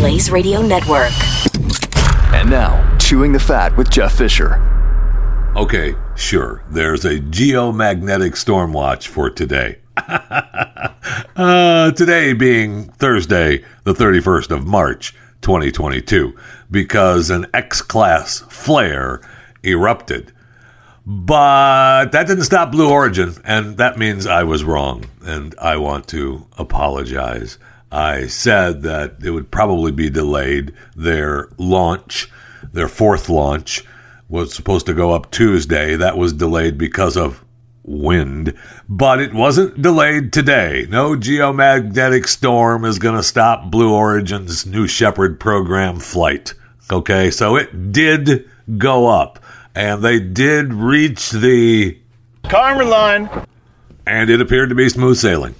Blaze Radio Network. And now, Chewing the Fat with Jeff Fisher. Okay, sure. There's a geomagnetic storm watch for today. uh, today being Thursday, the 31st of March, 2022, because an X class flare erupted. But that didn't stop Blue Origin, and that means I was wrong, and I want to apologize. I said that it would probably be delayed. Their launch, their fourth launch, was supposed to go up Tuesday. That was delayed because of wind, but it wasn't delayed today. No geomagnetic storm is going to stop Blue Origin's New Shepard program flight. Okay, so it did go up, and they did reach the Kármán line, and it appeared to be smooth sailing.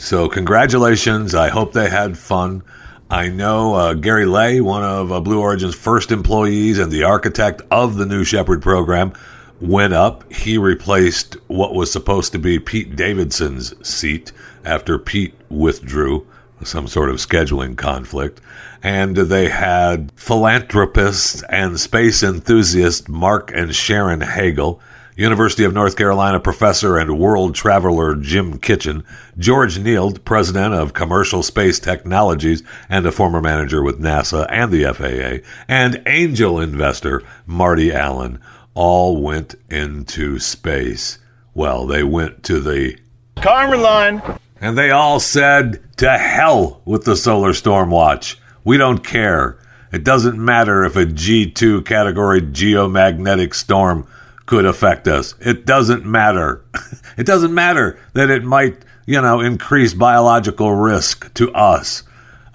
So, congratulations. I hope they had fun. I know uh, Gary Lai, one of uh, Blue Origin's first employees and the architect of the New Shepard program, went up. He replaced what was supposed to be Pete Davidson's seat after Pete withdrew, some sort of scheduling conflict. And they had philanthropist and space enthusiast Marc and Sharon Hagle University of North Carolina professor and world traveler Jim Kitchen, George Nield, president of Commercial Space Technologies and a former manager with NASA and the FAA, and angel investor Marty Allen all went into space. Well, they went to the Kármán line, and they all said, To hell with the solar storm watch. We don't care. It doesn't matter if a G2 category geomagnetic storm could affect us. It doesn't matter. it doesn't matter that it might, you know, increase biological risk to us.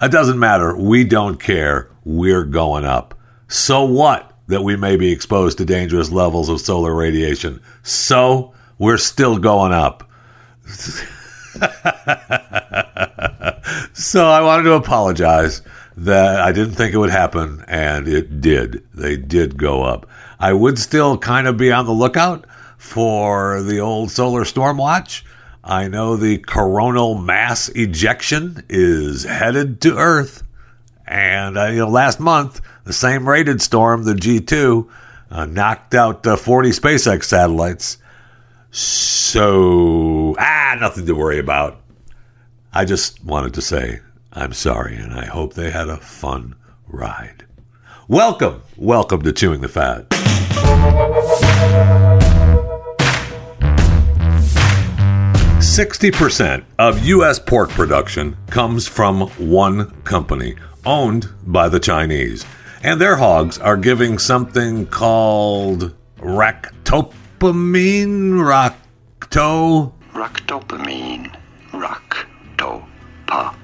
It doesn't matter. We don't care. We're going up. So what that we may be exposed to dangerous levels of solar radiation? So we're still going up. so I wanted to apologize that I didn't think it would happen, and it did. They did go up. I would still kind of be on the lookout for the old solar storm watch. I know the coronal mass ejection is headed to Earth. And, uh, you know, last month, the same rated storm, the G2, uh, knocked out uh, 40 SpaceX satellites. So, ah, nothing to worry about. I just wanted to say I'm sorry, and I hope they had a fun ride. Welcome, welcome to Chewing the Fat. 60% of U.S. pork production comes from one company owned by the Chinese. And their hogs are giving something called ractopamine, racto. Ractopamine. Ractopamine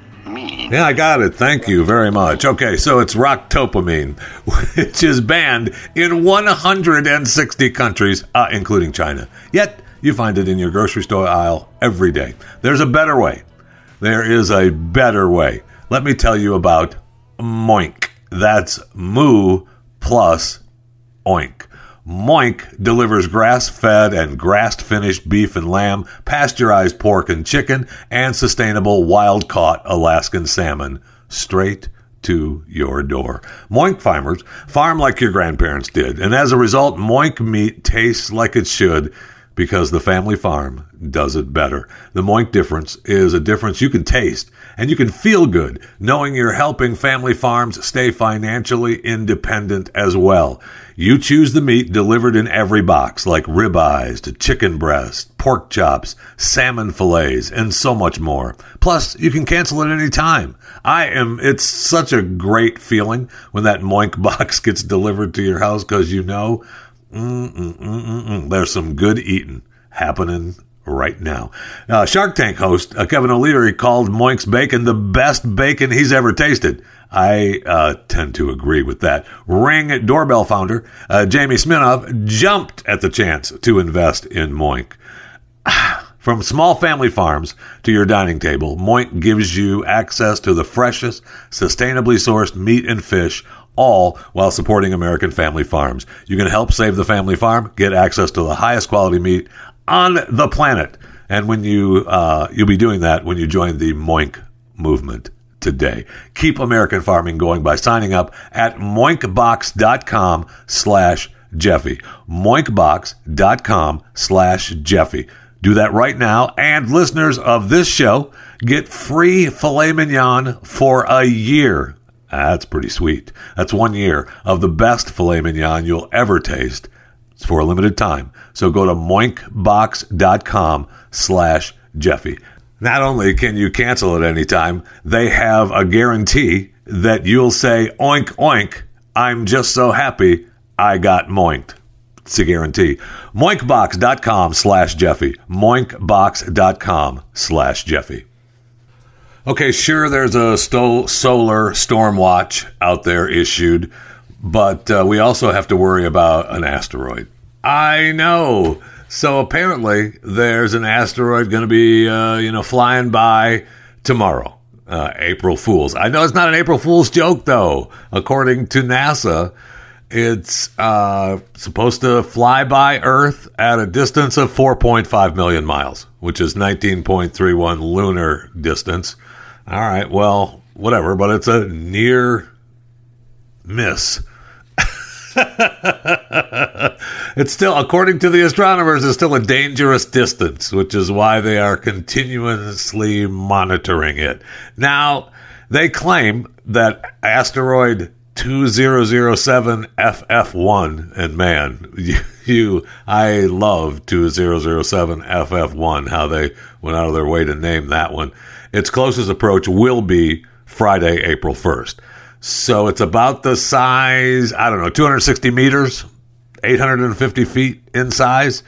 Yeah, I got it. Thank you very much. Okay, so it's ractopamine, which is banned in 160 countries, uh, including China. Yet, you find it in your grocery store aisle every day. There's a better way. There is a better way. Let me tell you about Moink. That's moo plus oink. Moink delivers grass fed and grass finished beef and lamb, pasteurized pork and chicken, and sustainable wild caught Alaskan salmon straight to your door. Moink farmers farm like your grandparents did, and as a result, Moink meat tastes like it should because the family farm does it better. The Moink difference is a difference you can taste and you can feel good knowing you're helping family farms stay financially independent as well. You choose the meat delivered in every box, like ribeyes to chicken breast, pork chops, salmon fillets, and so much more. Plus, you can cancel at any time. I am, it's such a great feeling when that Moink box gets delivered to your house because you know Mm-mm-mm-mm. There's some good eating happening right now. Uh, Shark Tank host uh, Kevin O'Leary called Moink's bacon the best bacon he's ever tasted. I uh, tend to agree with that. Ring doorbell founder uh, Jamie Siminoff jumped at the chance to invest in Moink. From small family farms to your dining table, Moink gives you access to the freshest, sustainably sourced meat and fish all while supporting American family farms. You can help save the family farm, get access to the highest quality meat on the planet. And when you uh, you'll be doing that when you join the Moink movement today. Keep American farming going by signing up at moinkbox.com slash Jeffy. Moinkbox.com slash Jeffy. Do that right now. And listeners of this show get free filet mignon for a year. That's pretty sweet. That's one year of the best filet mignon you'll ever taste. It's for a limited time. So go to moinkbox.com slash Jeffy. Not only can you cancel at any time, they have a guarantee that you'll say, oink, oink, I'm just so happy I got moinked. It's a guarantee. Moinkbox.com slash Jeffy. Moinkbox.com slash Jeffy. Okay, sure, there's a sto- solar storm watch out there issued, but uh, we also have to worry about an asteroid. I know. So apparently, there's an asteroid going to be, uh, you know, flying by tomorrow. Uh, April Fools. I know it's not an April Fool's joke, though. According to NASA, it's uh, supposed to fly by Earth at a distance of 4.5 million miles, which is 19.31 lunar distance. All right, well, whatever, but it's a near miss. it's still, according to the astronomers, it's still a dangerous distance, which is why they are continuously monitoring it. Now, they claim that asteroid 2007 FF1, and man, you, you I love 2007 FF1, how they went out of their way to name that one. Its closest approach will be Friday, April 1st. So it's about the size, I don't know, 260 meters, 850 feet in size.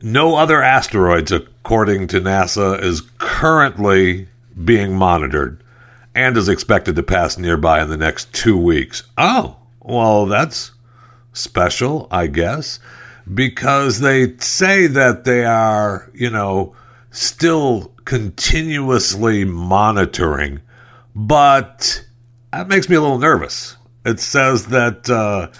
No other asteroids, according to NASA, is currently being monitored and is expected to pass nearby in the next two weeks. Oh, well, that's special, I guess, because they say that they are, you know, still continuously monitoring, but that makes me a little nervous. It says that uh,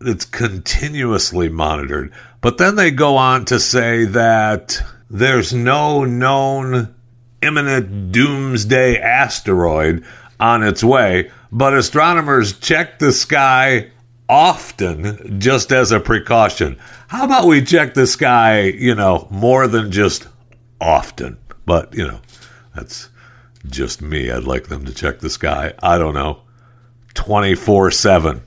it's continuously monitored, but then they go on to say that there's no known imminent doomsday asteroid on its way, but astronomers check the sky often just as a precaution. How about we check the sky, you know, more than just often? But, you know, that's just me. I'd like them to check the sky. I don't know. 24 7.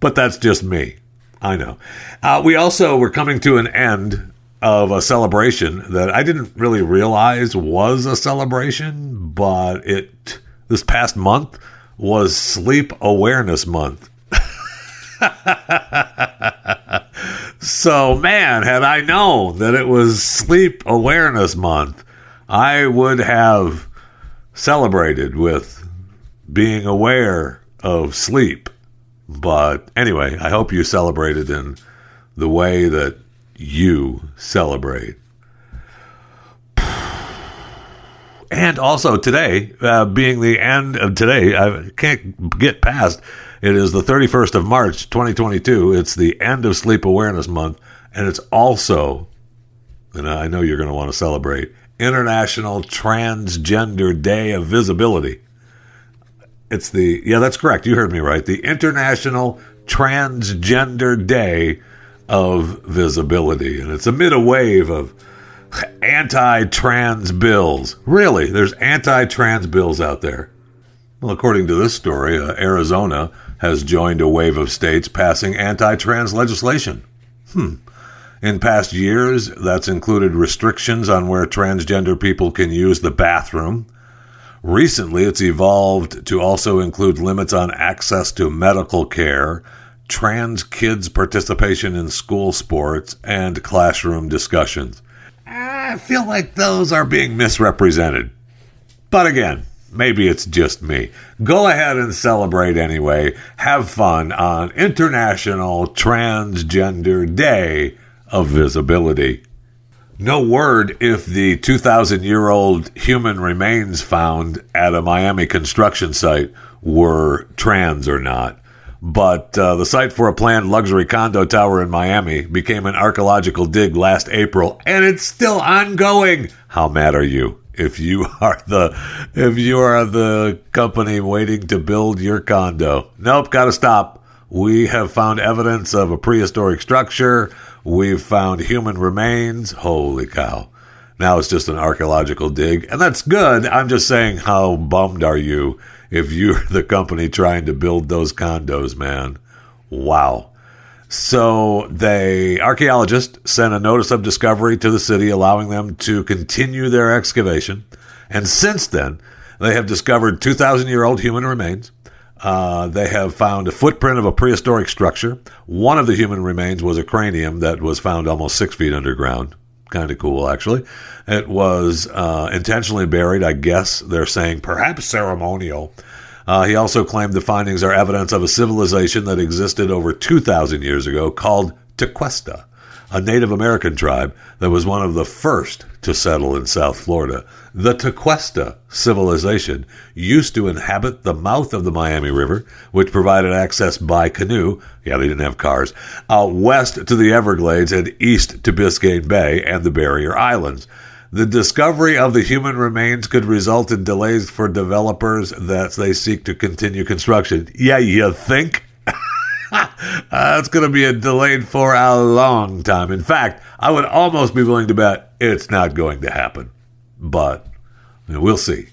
But that's just me. I know. Uh, we also were coming to an end of a celebration that I didn't really realize was a celebration, but it this past month was Sleep Awareness Month. so, man, had I known that it was Sleep Awareness Month, I would have celebrated with being aware of sleep. But anyway, I hope you celebrated in the way that you celebrate. And also today, uh, being the end of today, I can't get past. It is the 31st of March, 2022. It's the end of Sleep Awareness Month. And it's also, and I know you're going to want to celebrate, International Transgender Day of Visibility. It's the, yeah, that's correct. You heard me right. The International Transgender Day of Visibility. And it's amid a wave of anti trans bills. Really, there's anti trans bills out there. Well, according to this story, uh, Arizona has joined a wave of states passing anti trans legislation. Hmm. In past years, that's included restrictions on where transgender people can use the bathroom. Recently, it's evolved to also include limits on access to medical care, trans kids' participation in school sports, and classroom discussions. I feel like those are being misrepresented. But again, maybe it's just me. Go ahead and celebrate anyway. Have fun on International Transgender Day of visibility. No word if the 2,000 year old human remains found at a Miami construction site were trans or not. But uh, the site for a planned luxury condo tower in Miami became an archaeological dig last April, and it's still ongoing. How mad are you? if you are the if you are the company waiting to build your condo. Nope, got to stop. We have found evidence of a prehistoric structure. We've found human remains. Holy cow. Now it's just an archaeological dig, and that's good. I'm just saying, how bummed are you if you're the company trying to build those condos, man? Wow. So they archaeologist sent a notice of discovery to the city, allowing them to continue their excavation. And since then, they have discovered 2,000 year old human remains. Uh, they have found a footprint of a prehistoric structure. One of the human remains was a cranium that was found almost six feet underground kind of cool, actually. It was uh, intentionally buried, I guess they're saying, perhaps ceremonial. Uh, he also claimed the findings are evidence of a civilization that existed over 2,000 years ago called Tequesta, a Native American tribe that was one of the first to settle in South Florida. The Tequesta civilization used to inhabit the mouth of the Miami River, which provided access by canoe. Yeah, they didn't have cars. Out west to the Everglades and east to Biscayne Bay and the Barrier Islands. The discovery of the human remains could result in delays for developers that they seek to continue construction. Yeah, you think? it's going to be a delayed for a long time. In fact, I would almost be willing to bet it's not going to happen. But we'll see.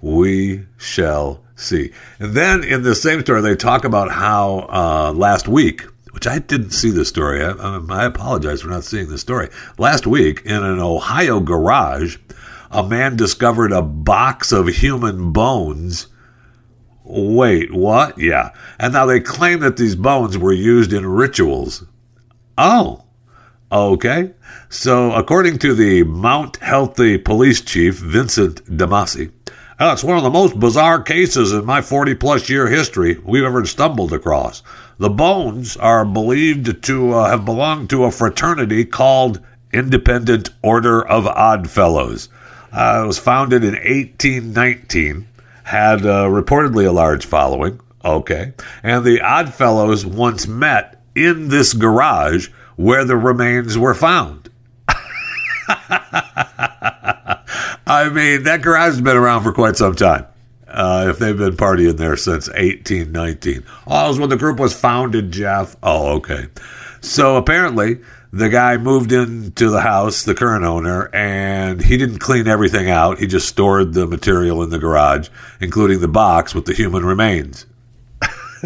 We shall see. And then in the same story, they talk about how uh, last week, which I didn't see this story. I, I apologize for not seeing this story. Last week, in an Ohio garage, a man discovered a box of human bones Wait, what? Yeah. And now they claim that these bones were used in rituals. Oh, okay. So, according to the Mount Healthy police chief, Vincent Damasi, uh, it's one of the most bizarre cases in my 40 plus year history we've ever stumbled across. The bones are believed to uh, have belonged to a fraternity called Independent Order of Odd Fellows. Uh, it was founded in 1819 had uh, reportedly a large following. Okay. And the Odd Fellows once met in this garage where the remains were found. I mean, that garage has been around for quite some time. Uh, if they've been partying there since 1819. Oh, it was when the group was founded, Jeff. Oh, okay. So apparently, the guy moved into the house, the current owner, and he didn't clean everything out. He just stored the material in the garage, including the box with the human remains.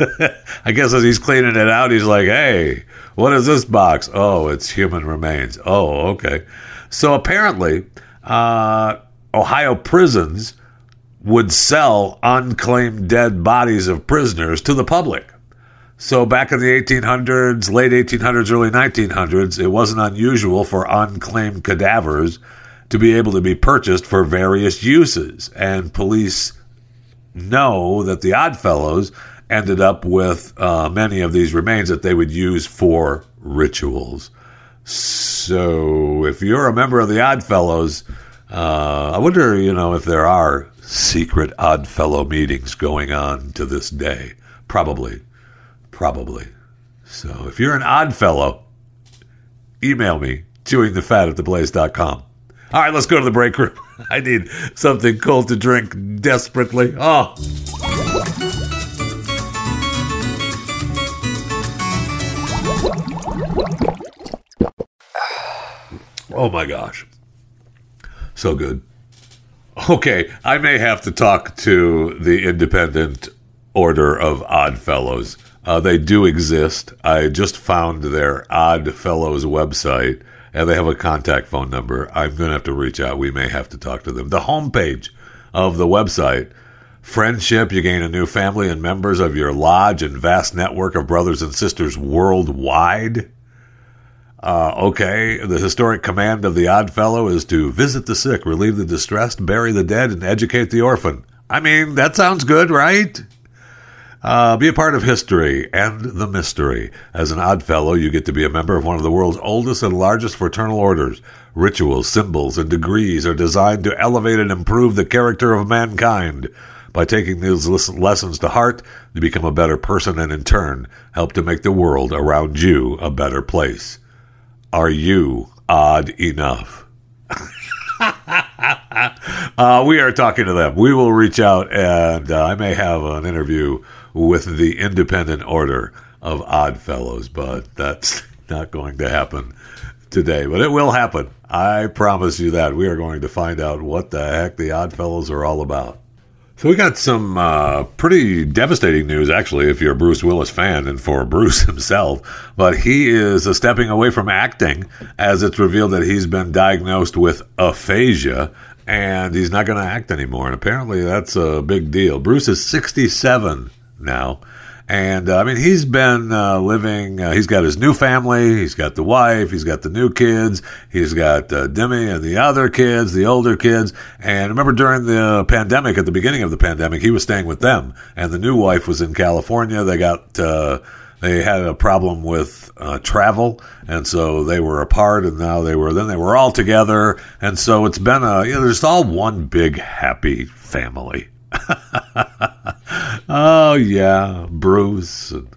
I guess as he's cleaning it out, he's like, hey, what is this box? Oh, it's human remains. Oh, okay. So apparently, uh, Ohio prisons would sell unclaimed dead bodies of prisoners to the public. So back in the 1800s, late 1800s, early 1900s, it wasn't unusual for unclaimed cadavers to be able to be purchased for various uses. And police know that the Oddfellows ended up with uh, many of these remains that they would use for rituals. So if you're a member of the Oddfellows, uh, I wonder, you know, if there are secret Oddfellow meetings going on to this day. Probably. Probably. So if you're an odd fellow, email me, chewingthefat at theblaze.com. All right, let's go to the break room. I need something cold to drink desperately. Oh. Oh my gosh. So good. Okay, I may have to talk to the independent order of odd fellows uh, they do exist. I just found their Odd Fellows website, and they have a contact phone number. I'm going to have to reach out. We may have to talk to them. The homepage of the website friendship, you gain a new family and members of your lodge and vast network of brothers and sisters worldwide. Uh, okay, the historic command of the odd fellow is to visit the sick, relieve the distressed, bury the dead, and educate the orphan. I mean, that sounds good, right? Uh, be a part of history and the mystery. As an odd fellow, you get to be a member of one of the world's oldest and largest fraternal orders. Rituals, symbols, and degrees are designed to elevate and improve the character of mankind. By taking these lessons to heart, you become a better person and in turn help to make the world around you a better place. Are you odd enough? uh, we are talking to them. We will reach out, and uh, I may have an interview with the Independent Order of Odd Fellows, but that's not going to happen today. But it will happen. I promise you that. We are going to find out what the heck the Odd Fellows are all about. So we got some uh, pretty devastating news, actually, if you're a Bruce Willis fan, and for Bruce himself. But he is uh, stepping away from acting, as it's revealed that he's been diagnosed with aphasia, and he's not going to act anymore. And apparently, that's a big deal. Bruce is 67 now, and uh, I mean, he's been uh, living, uh, he's got his new family, he's got the wife, he's got the new kids, he's got uh, Demi and the other kids, the older kids. And remember during the pandemic, at the beginning of the pandemic, he was staying with them, and the new wife was in California. They got, uh, they had a problem with uh, travel, and so they were apart, and now they were, then they were all together. And so it's been a, you know, there's all one big happy family. oh yeah, Bruce and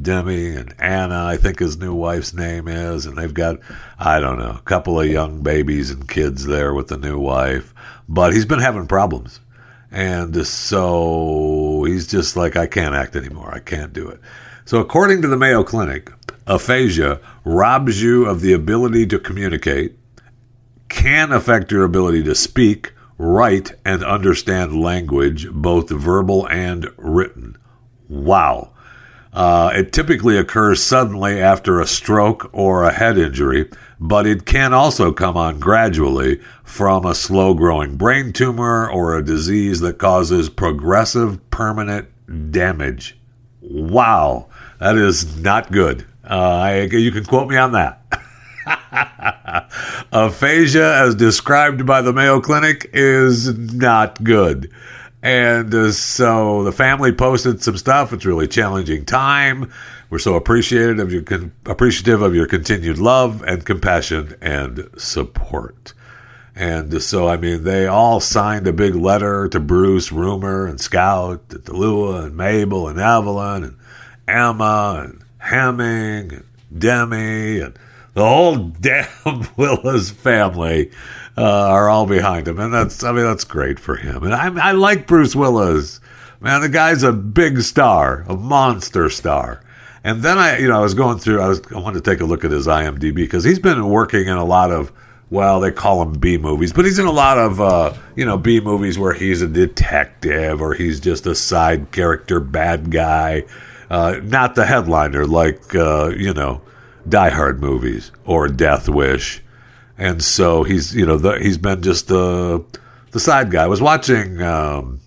Demi and Anna, I think his new wife's name is, and they've got I don't know a couple of young babies and kids there with the new wife. But he's been having problems, and so he's just like I can't act anymore. I can't do it. So according to the Mayo Clinic, aphasia robs you of the ability to communicate, can affect your ability to speak write and understand language, both verbal and written. Wow. Uh, it typically occurs suddenly after a stroke or a head injury, but it can also come on gradually from a slow growing brain tumor or a disease that causes progressive permanent damage. Wow, that is not good. Uh, I, you can quote me on that. Aphasia, as described by the Mayo Clinic, is not good. And uh, so the family posted some stuff. It's really challenging time. We're so appreciative of your con- appreciative of your continued love and compassion and support. And so, I mean, they all signed a big letter to Bruce, Rumer, and Scout, and Tallulah, and Mabel, and Evelyn, and Emma, and Heming, and Demi, and the whole damn Willis family uh, are all behind him, and that's I mean that's great for him. And I, I like Bruce Willis, man. The guy's a big star, a monster star. And then I, you know, I was going through. I was I wanted to take a look at his IMDb because he's been working in a lot of. Well, they call them B movies, but he's in a lot of uh, you know B movies where he's a detective or he's just a side character bad guy, uh, not the headliner like uh, you know Die Hard movies or Death Wish, and so he's you know the, he's been just the the side guy. I was watching um,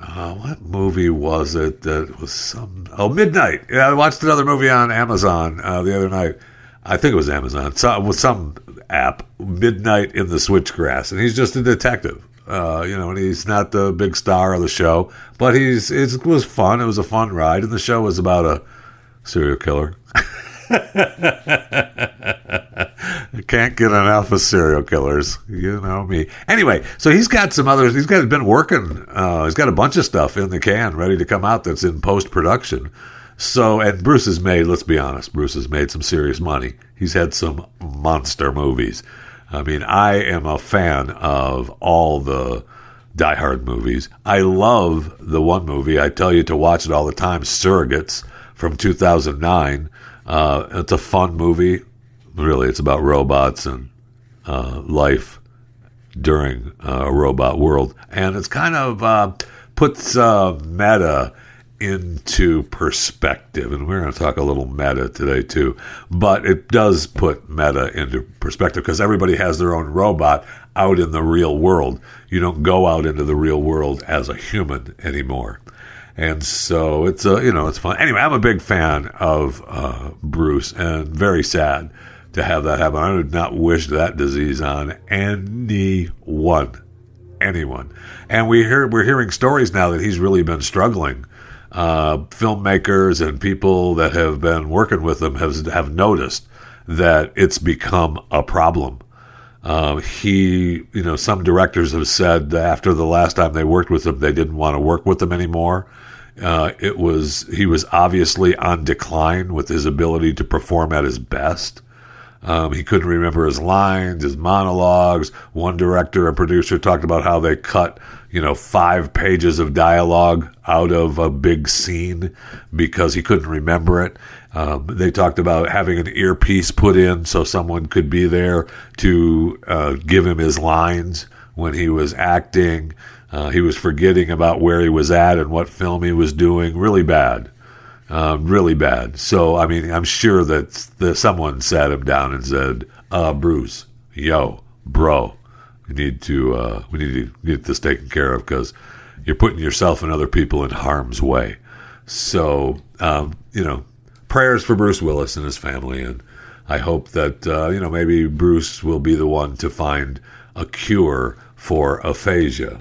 uh, what movie was it that was some oh Midnight. Yeah, I watched another movie on Amazon uh, the other night. I think it was Amazon. So, with some app, Midnight in the Switchgrass, and he's just a detective. Uh, you know, and he's not the big star of the show, but he's it was fun. It was a fun ride, and the show was about a serial killer. Can't get enough of serial killers. You know me. Anyway, so he's got some others. He's got been working. Uh, he's got a bunch of stuff in the can ready to come out that's in post production. So, and Bruce has made. Let's be honest. Bruce has made some serious money. He's had some monster movies. I mean, I am a fan of all the Die Hard movies. I love the one movie. I tell you to watch it all the time. Surrogates from 2009 uh, it's a fun movie. Really, it's about robots and uh, life during uh, a robot world, and it's kind of uh, puts uh, meta into perspective. And we're going to talk a little meta today too, but it does put meta into perspective because everybody has their own robot out in the real world. You don't go out into the real world as a human anymore and so it's a you know it's fun. Anyway, I'm a big fan of uh, Bruce, and very sad to have that happen. I would not wish that disease on anyone, anyone. And we hear we're hearing stories now that he's really been struggling. Uh, filmmakers and people that have been working with him have have noticed that it's become a problem. Uh, he, you know, some directors have said after the last time they worked with him, they didn't want to work with him anymore uh, it was he was obviously on decline with his ability to perform at his best. Um, he couldn't remember his lines, his monologues. One director and producer talked about how they cut, you know, five pages of dialogue out of a big scene because he couldn't remember it. Um, they talked about having an earpiece put in so someone could be there to uh, give him his lines when he was acting. Uh, he was forgetting about where he was at and what film he was doing. Really bad. Um, really bad. So, I mean, I'm sure that someone sat him down and said, uh, Bruce, yo, bro, we need to, uh, we need to get this taken care of because you're putting yourself and other people in harm's way. So, um, you know, prayers for Bruce Willis and his family. And I hope that, uh, you know, maybe Bruce will be the one to find a cure for aphasia.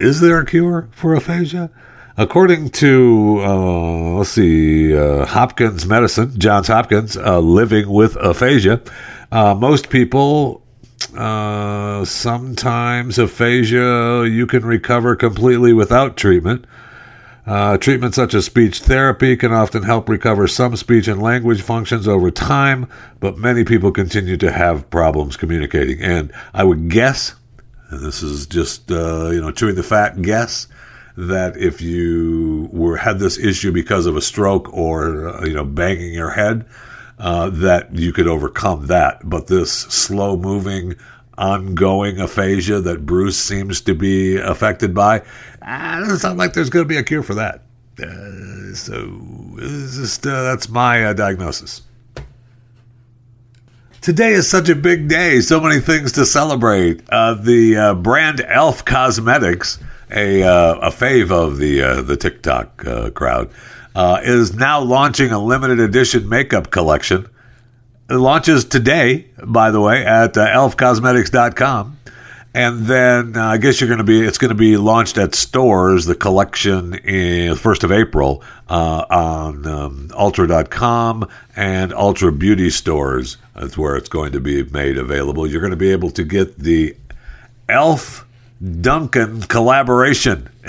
Is there a cure for aphasia? According to, uh, let's see, uh, Hopkins Medicine, Johns Hopkins, uh, living with aphasia, uh, most people, uh, sometimes aphasia, you can recover completely without treatment. Uh, treatment such as speech therapy can often help recover some speech and language functions over time, but many people continue to have problems communicating. And I would guess, and this is just uh, you know chewing the fat guess, that if you were had this issue because of a stroke or uh, you know banging your head, uh, that you could overcome that. But this slow moving ongoing aphasia that Bruce seems to be affected by. Uh, doesn't sound like there's going to be a cure for that. Uh, so just, uh, that's my uh, diagnosis. Today is such a big day, so many things to celebrate. Uh, the uh, brand Elf Cosmetics, a a fave of the the TikTok crowd, is now launching a limited edition makeup collection it launches today, by the way, at uh, elfcosmetics.com. And then uh, I guess you're going to be, it's going to be launched at stores, the collection in 1st of April uh, on um, ulta.com and Ulta Beauty stores. That's where it's going to be made available. You're going to be able to get the Elf Dunkin collaboration.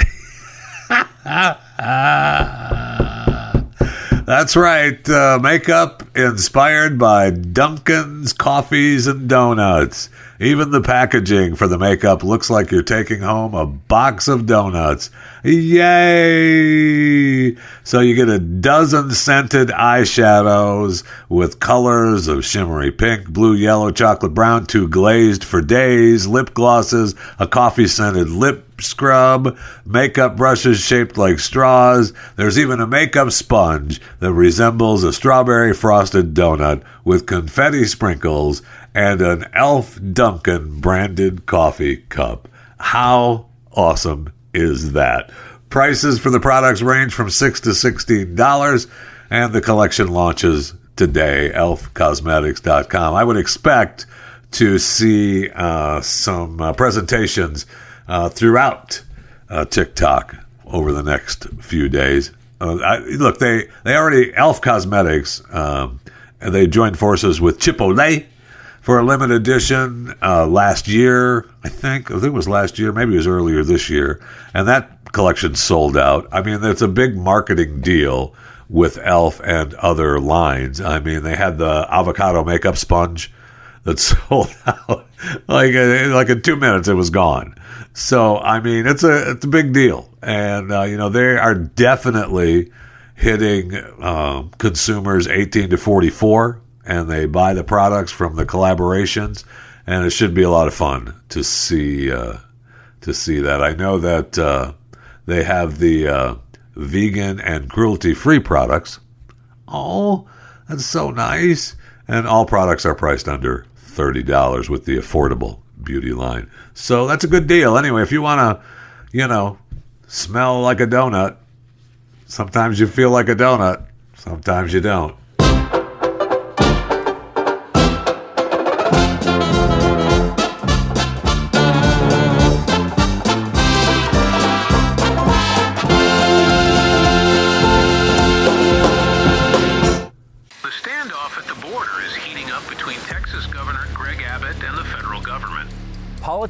That's right. Uh, makeup inspired by Dunkin's coffees and donuts. Even the packaging for the makeup looks like you're taking home a box of donuts. Yay! So you get a dozen scented eyeshadows with colors of shimmery pink, blue, yellow, chocolate brown, two glazed for days, lip glosses, a coffee scented lip scrub, makeup brushes shaped like straws. There's even a makeup sponge that resembles a strawberry frosted donut with confetti sprinkles and an Elf Dunkin branded coffee cup. How awesome is that? Prices for the products range from six to sixteen dollars, and the collection launches today. ElfCosmetics.com. I would expect to see uh, some uh, presentations uh, throughout uh, TikTok over the next few days. Uh, I, look, they they already Elf Cosmetics. Um, they joined forces with Chipotle for a limited edition uh, last year. I think I think it was last year, maybe it was earlier this year, and that collection sold out. I mean, it's a big marketing deal with Elf and other lines. I mean, they had the avocado makeup sponge that sold out like like in two minutes. It was gone. So I mean, it's a it's a big deal, and uh, you know they are definitely hitting uh, consumers 18 to 44, and they buy the products from the collaborations, and it should be a lot of fun to see uh, to see that. I know that uh, they have the uh, vegan and cruelty free products. Oh, that's so nice! And all products are priced under thirty dollars with the affordable beauty line. So that's a good deal. Anyway, if you want to, you know, smell like a donut, sometimes you feel like a donut, sometimes you don't.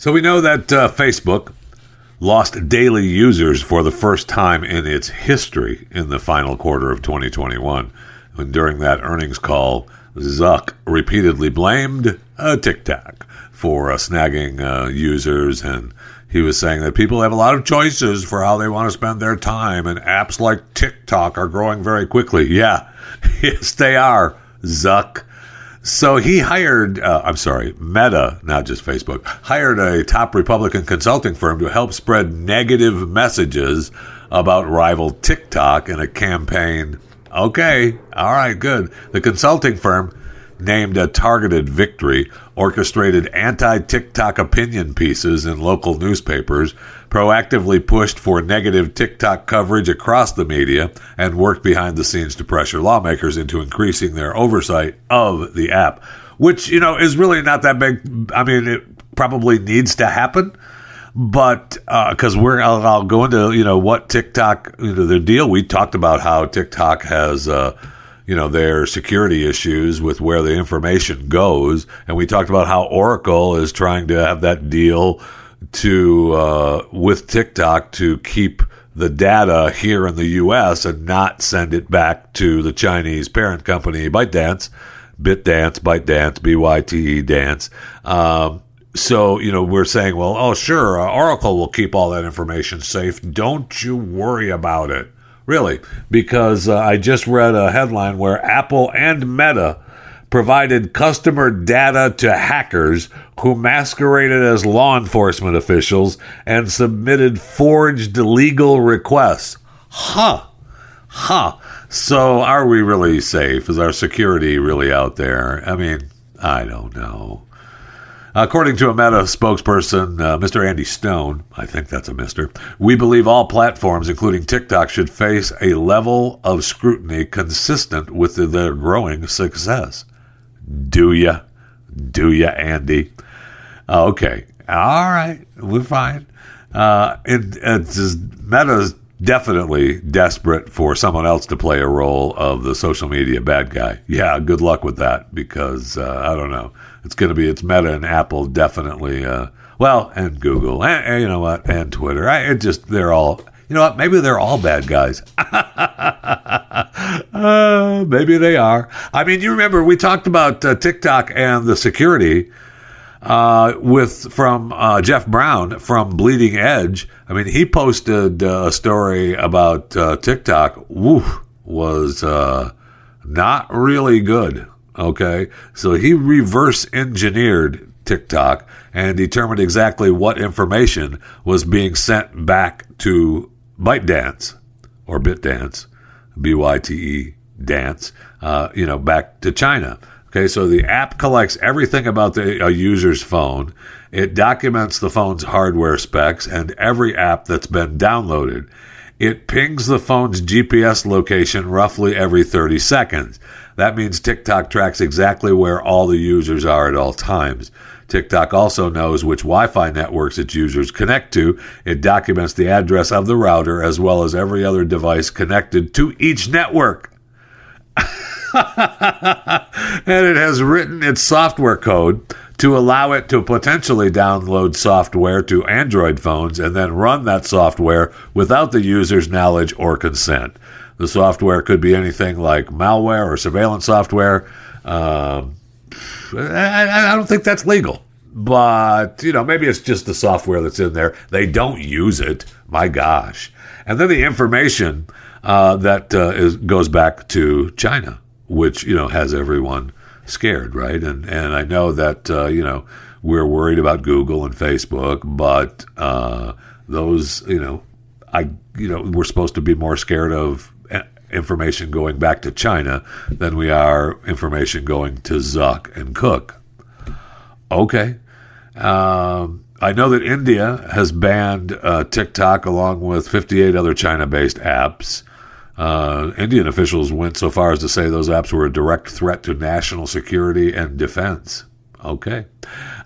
So we know that uh, Facebook lost daily users for the first time in its history in the final quarter of 2021. And during that earnings call, Zuck repeatedly blamed uh, TikTok for uh, snagging uh, users, and he was saying that people have a lot of choices for how they want to spend their time, and apps like TikTok are growing very quickly. Yeah, yes, they are. Zuck. So he hired, uh, I'm sorry, Meta, not just Facebook, hired a top Republican consulting firm to help spread negative messages about rival TikTok in a campaign. Okay, all right, good. The consulting firm named a targeted victory, orchestrated anti TikTok opinion pieces in local newspapers, proactively pushed for negative TikTok coverage across the media, and worked behind the scenes to pressure lawmakers into increasing their oversight of the app, which, you know, is really not that big. I mean, it probably needs to happen. But because uh, we're, I'll, I'll, go into you know what TikTok, you know, the deal. We talked about how TikTok has uh, you know their security issues with where the information goes. And we talked about how oracle is trying to have that deal to uh, with tiktok to keep the data here in the us and not send it back to the chinese parent company ByteDance bitdance ByteDance byte dance. Um, so you know we're saying well oh sure oracle will keep all that information safe. Don't you worry about it Really, because uh, I just read a headline where Apple and Meta provided customer data to hackers who masqueraded as law enforcement officials and submitted forged legal requests. Huh. Huh. So are we really safe? Is our security really out there? I mean, I don't know. According to a Meta spokesperson, uh, Mr. Andy Stone, I think that's a Mister, we believe all platforms, including TikTok, should face a level of scrutiny consistent with their growing success. Do ya? Do ya, Andy? Okay. All right. We're fine. Uh, it, it's Meta's definitely desperate for someone else to play a role of the social media bad guy. Yeah, good luck with that because uh, I don't know. It's going to be it's Meta and Apple definitely. Uh, well, and Google, and, and, you know what, and Twitter. I, it just they're all. You know what? Maybe they're all bad guys. uh, maybe they are. I mean, you remember we talked about uh, TikTok and the security uh, with from uh, Jeff Brown from Bleeding Edge. I mean, he posted uh, a story about uh, TikTok. Woo, was uh, not really good. Okay, so he reverse engineered TikTok and determined exactly what information was being sent back to ByteDance or BitDance, B Y T E dance, uh, you know, back to China. Okay, so the app collects everything about the a user's phone. It documents the phone's hardware specs and every app that's been downloaded. It pings the phone's GPS location roughly every 30 seconds. That means TikTok tracks exactly where all the users are at all times. TikTok also knows which Wi Fi networks its users connect to. It documents the address of the router as well as every other device connected to each network. and it has written its software code to allow it to potentially download software to Android phones and then run that software without the user's knowledge or consent. The software could be anything like malware or surveillance software. Um, I, I don't think that's legal, but you know maybe it's just the software that's in there. They don't use it. My gosh! And then the information uh, that uh, is, goes back to China, which you know has everyone scared, right? And and I know that uh, you know we're worried about Google and Facebook, but uh, those you know I you know we're supposed to be more scared of information going back to China than we are information going to Zuck and Cook. Okay. Um, I know that India has banned uh, TikTok along with 58 other China based apps. Uh, Indian officials went so far as to say those apps were a direct threat to national security and defense. Okay.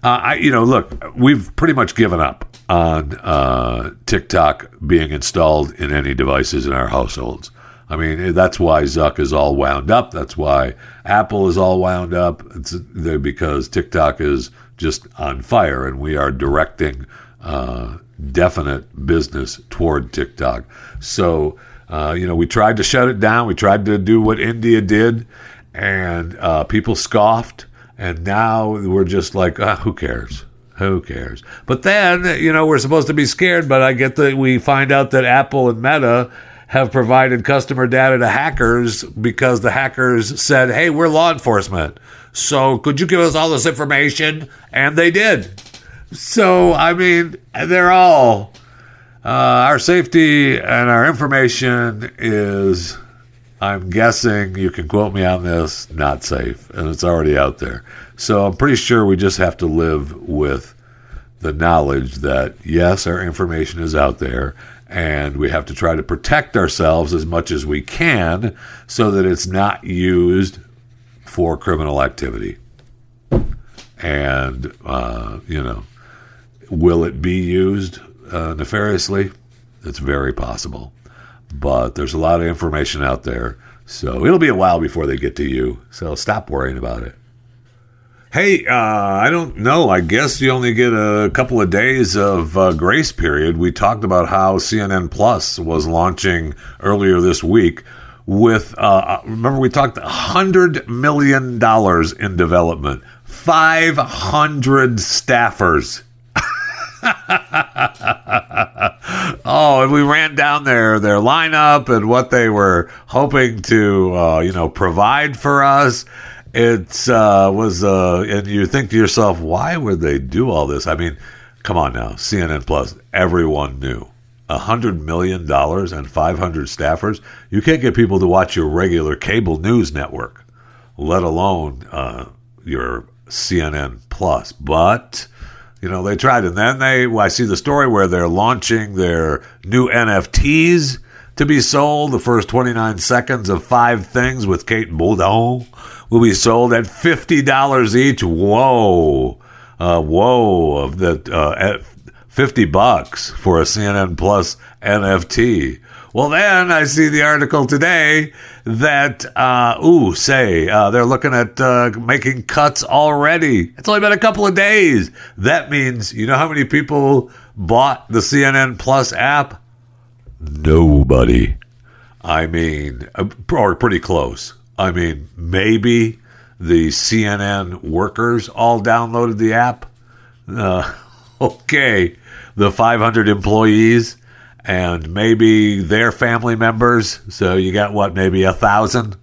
Uh, I, you know, look, we've pretty much given up on uh, TikTok being installed in any devices in our households. I mean, that's why Zuck is all wound up. That's why Apple is all wound up. It's because TikTok is just on fire, and we are directing uh, definite business toward TikTok. So, uh, you know, we tried to shut it down. We tried to do what India did, and uh, people scoffed. And now we're just like, ah, who cares? Who cares? But then, you know, we're supposed to be scared. But I get that we find out that Apple and Meta have provided customer data to hackers because the hackers said, hey, we're law enforcement. So could you give us all this information? And they did. So, I mean, they're all. Uh, our safety and our information is, I'm guessing, you can quote me on this, not safe. And it's already out there. So I'm pretty sure we just have to live with the knowledge that, yes, our information is out there and we have to try to protect ourselves as much as we can so that it's not used for criminal activity. And, uh, you know, will it be used uh, nefariously? It's very possible. But there's a lot of information out there. So it'll be a while before they get to you. So stop worrying about it. Hey, uh, I don't know. I guess you only get a couple of days of uh, grace period. We talked about how CNN Plus was launching earlier this week with, uh, remember, we talked $100 million in development, 500 staffers. oh, and we ran down their their lineup and what they were hoping to, uh, you know, provide for us it uh, was, uh, and you think to yourself, why would they do all this? I mean, come on now, CNN Plus, everyone knew. A hundred million dollars and 500 staffers. You can't get people to watch your regular cable news network, let alone uh, your CNN Plus. But you know they tried, and then they. Well, I see the story where they're launching their new NFTs to be sold. The first 29 seconds of five things with Kate Bolduan will be sold at $50 each. Whoa. Uh, whoa. Of the, uh, at 50 bucks for a CNN Plus NFT. Well, then I see the article today that, uh, ooh, say, uh, they're looking at uh, making cuts already. It's only been a couple of days. That means, you know how many people bought the CNN Plus app? Nobody. I mean, uh, or pretty close. I mean, maybe the CNN workers all downloaded the app. Uh, okay, the 500 employees and maybe their family members. So you got what, maybe a thousand?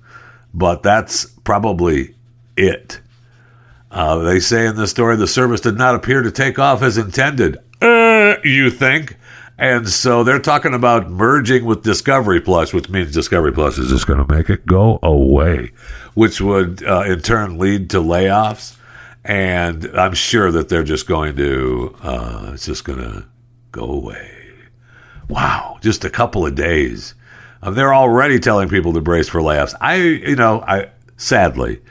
But that's probably it. Uh, they say in the story the service did not appear to take off as intended. Uh, you think? And so they're talking about merging with Discovery Plus, which means Discovery Plus is just going to make it go away, which would uh, in turn lead to layoffs. And I'm sure that they're just going to, uh, it's just going to go away. Wow, just a couple of days. Um, they're already telling people to brace for layoffs. I, you know, I sadly,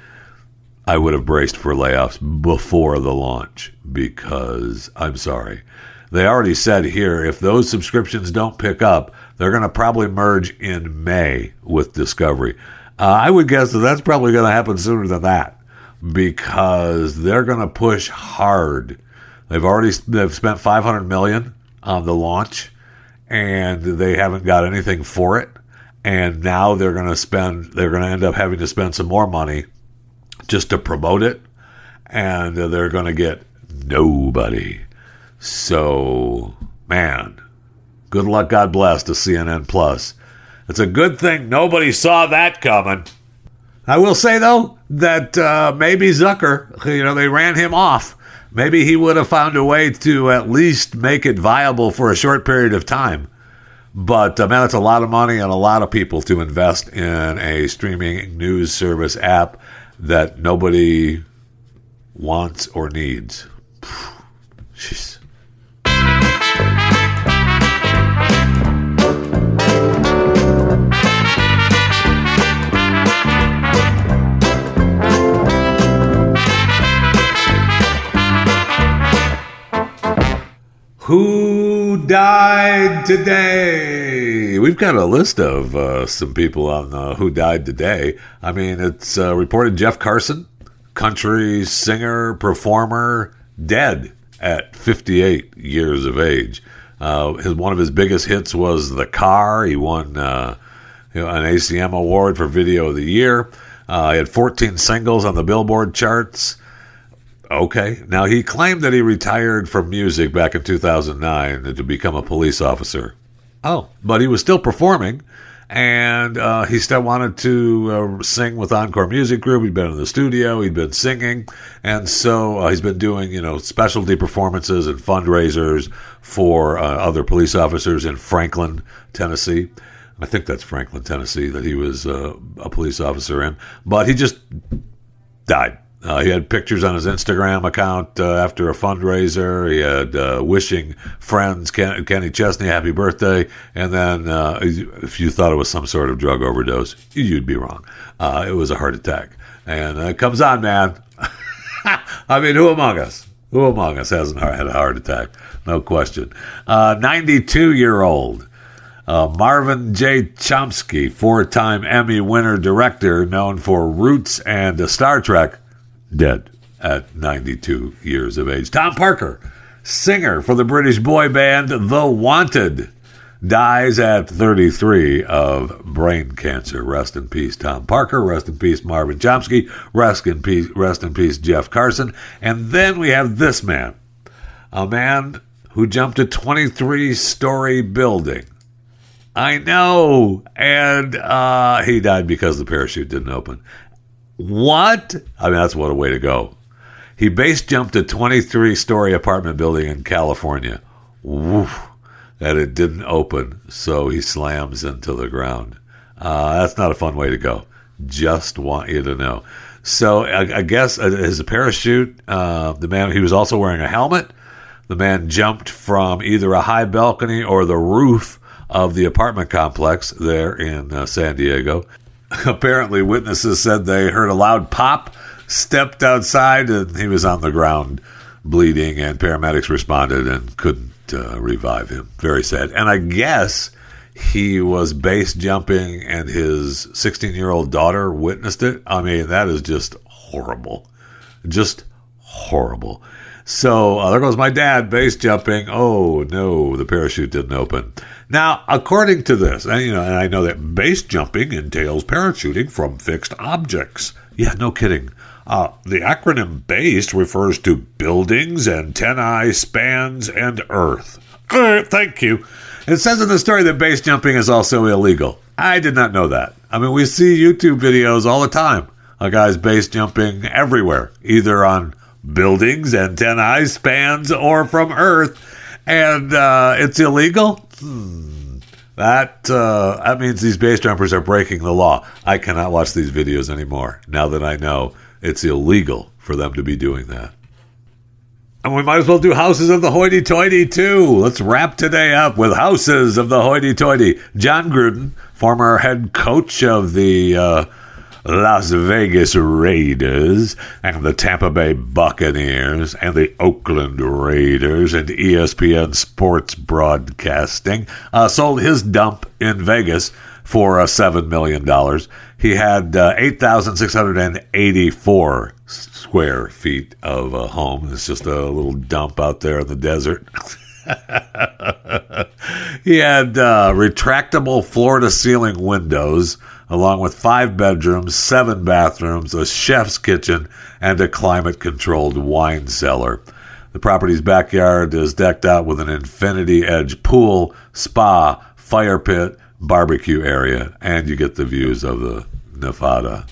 I would have braced for layoffs before the launch because I'm sorry they already said here if those subscriptions don't pick up, they're going to probably merge in May with Discovery. Uh, I would guess that that's probably going to happen sooner than that because they're going to push hard. They've already they've spent 500 million on the launch and they haven't got anything for it. And now they're going to spend they're going to end up having to spend some more money just to promote it and they're going to get nobody. So, man, good luck, God bless to CNN Plus. It's a good thing nobody saw that coming. I will say though that uh, maybe Zucker, you know, they ran him off. Maybe he would have found a way to at least make it viable for a short period of time. But uh, man, it's a lot of money and a lot of people to invest in a streaming news service app that nobody wants or needs. Jeez. Who died today? We've got a list of uh, some people on uh, who died today. I mean, it's uh, reported Jeff Carson, country singer, performer, dead at 58 years of age. Uh, his, one of his biggest hits was "The Car." He won uh, you know, an ACM award for Video of the Year. Uh, he had 14 singles on the Billboard charts. Okay. Now, he claimed that he retired from music back in 2009 to become a police officer. Oh. But he was still performing, and uh, he still wanted to uh, sing with Encore Music Group. He'd been in the studio, he'd been singing, and so uh, he's been doing, you know, specialty performances and fundraisers for uh, other police officers in Franklin, Tennessee. I think that's Franklin, Tennessee, that he was uh, a police officer in. But he just died. Uh, he had pictures on his Instagram account uh, after a fundraiser. He had uh, wishing friends Ken- Kenny Chesney happy birthday, and then uh, if you thought it was some sort of drug overdose, you'd be wrong. Uh, it was a heart attack, and uh, it comes on, man. I mean, who among us? Who among us hasn't had a heart attack? No question. Ninety-two-year-old. Marvin J. Chomsky, four time Emmy winner director known for Roots and Star Trek, dead at 92 years of age. Tom Parker, singer for the British boy band The Wanted, dies at 33 of brain cancer. Rest in peace, Tom Parker. Rest in peace, Marvin Chomsky. Rest in peace, rest in peace, Jeff Carson. And then we have this man, a man who jumped a 23 story building. I know. And uh, he died because the parachute didn't open. What? I mean, that's what a way to go. He base jumped a 23 story apartment building in California. Woof. That it didn't open, so he slams into the ground. Uh, that's not a fun way to go. Just want you to know. So I, I guess uh, his parachute, uh, the man, he was also wearing a helmet. The man jumped from either a high balcony or the roof of the apartment complex there in uh, San Diego. Apparently, witnesses said they heard a loud pop, stepped outside, and he was on the ground bleeding, and paramedics responded and couldn't uh, revive him. Very sad. And I guess he was base jumping, and his 16 year old daughter witnessed it. I mean, that is just horrible. Just horrible. So uh, there goes my dad base jumping. Oh no, the parachute didn't open. Now, according to this, and you know, and I know that base jumping entails parachuting from fixed objects. Yeah, no kidding. Uh, the acronym BASE refers to buildings, antennae, spans, and earth. Uh, thank you. It says in the story that base jumping is also illegal. I did not know that. I mean, we see YouTube videos all the time. A guy's base jumping everywhere, either on buildings, antennae, spans, or from Earth, and uh, it's illegal. Hmm. That uh, that means these base jumpers are breaking the law. I cannot watch these videos anymore now that I know it's illegal for them to be doing that. And we might as well do Houses of the Hoity Toity too. Let's wrap today up with Houses of the Hoity Toity. Jon Gruden, former head coach of the uh, Las Vegas Raiders and the Tampa Bay Buccaneers and the Oakland Raiders and ESPN Sports Broadcasting uh, sold his dump in Vegas for uh, $7 million. He had uh, 8,684 square feet of a home. It's just a little dump out there in the desert. he had uh, retractable floor to ceiling windows, along with five bedrooms, seven bathrooms, a chef's kitchen, and a climate controlled wine cellar. The property's backyard is decked out with an infinity edge pool, spa, fire pit, barbecue area, and you get the views of the Nevada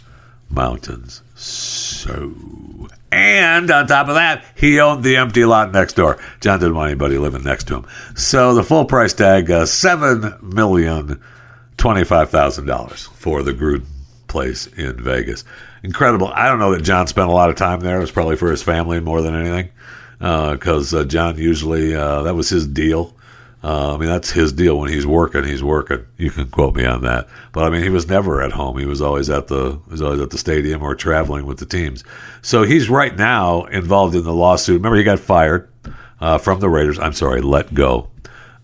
mountains. So, and on top of that, he owned the empty lot next door. Jon didn't want anybody living next to him. So the full price tag, uh, seven million twenty-five thousand dollars for the Gruden place in Vegas. Incredible. I don't know that Jon spent a lot of time there. It was probably for his family more than anything, because uh, uh, Jon usually uh, that was his deal. Uh, I mean, that's his deal. When he's working, he's working. You can quote me on that. But I mean, he was never at home. He was always at the was always at the stadium or traveling with the teams. So he's right now involved in the lawsuit. Remember, he got fired uh, from the Raiders. I'm sorry, let go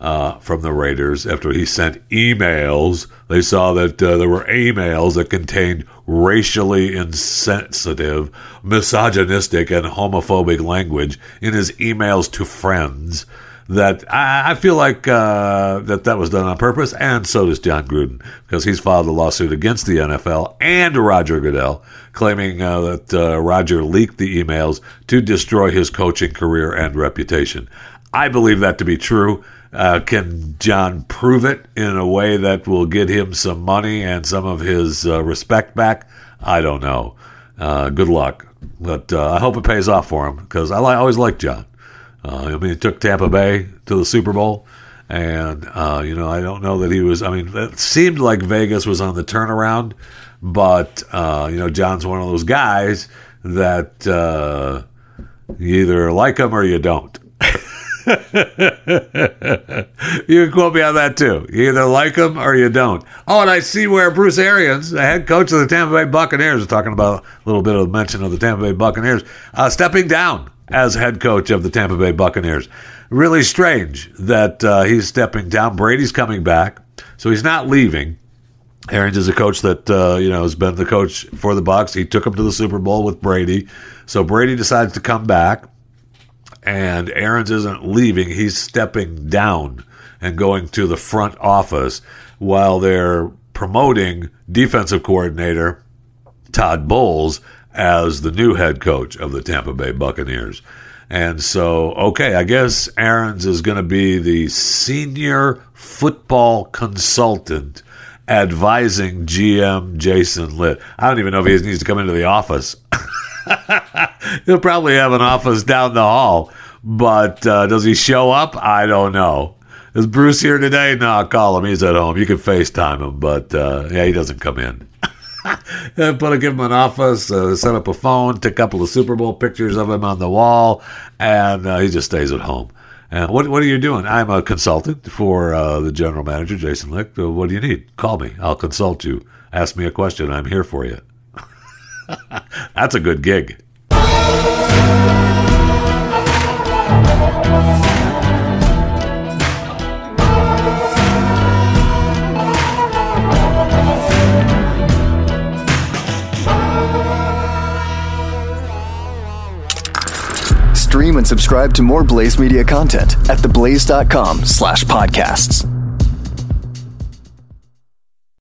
uh, from the Raiders after he sent emails. They saw that uh, there were emails that contained racially insensitive, misogynistic, and homophobic language in his emails to friends that I, I feel like uh, that that was done on purpose, and so does Jon Gruden because he's filed a lawsuit against the NFL and Roger Goodell, claiming uh, that uh, Roger leaked the emails to destroy his coaching career and reputation. I believe that to be true. Uh, can Jon prove it in a way that will get him some money and some of his uh, respect back? I don't know. Uh, good luck, but I hope it pays off for him because I, li- always liked Jon. Uh, I mean, he took Tampa Bay to the Super Bowl, and uh, you know, I don't know that he was. I mean, it seemed like Vegas was on the turnaround, but uh, you know, Jon's one of those guys that uh, you either like him or you don't. you can quote me on that too. You either like him or you don't. Oh, and I see where Bruce Arians, the head coach of the Tampa Bay Buccaneers, is talking about a little bit of mention of the Tampa Bay Buccaneers, uh, stepping down as head coach of the Tampa Bay Buccaneers. Really strange that uh, he's stepping down. Brady's coming back, so he's not leaving. Arians is a coach that uh, you know has been the coach for the Bucs. He took him to the Super Bowl with Brady, so Brady decides to come back, and Arians isn't leaving. He's stepping down and going to the front office while they're promoting defensive coordinator Todd Bowles as the new head coach of the Tampa Bay Buccaneers. And so, okay, I guess Arians is going to be the senior football consultant advising GM Jason Licht. I don't even know if he needs to come into the office. He'll probably have an office down the hall, but uh, does he show up? I don't know. Is Bruce here today? No, call him. He's at home. You can FaceTime him, but uh, yeah, he doesn't come in. put a, give him an office, uh, set up a phone, take a couple of Super Bowl pictures of him on the wall, and uh, he just stays at home. And what what are you doing? I'm a consultant for uh, the general manager, Jason Licht. Uh, what do you need? Call me. I'll consult you. Ask me a question. I'm here for you. That's a good gig. Stream and subscribe to more Blaze Media content at theblaze.com slash podcasts.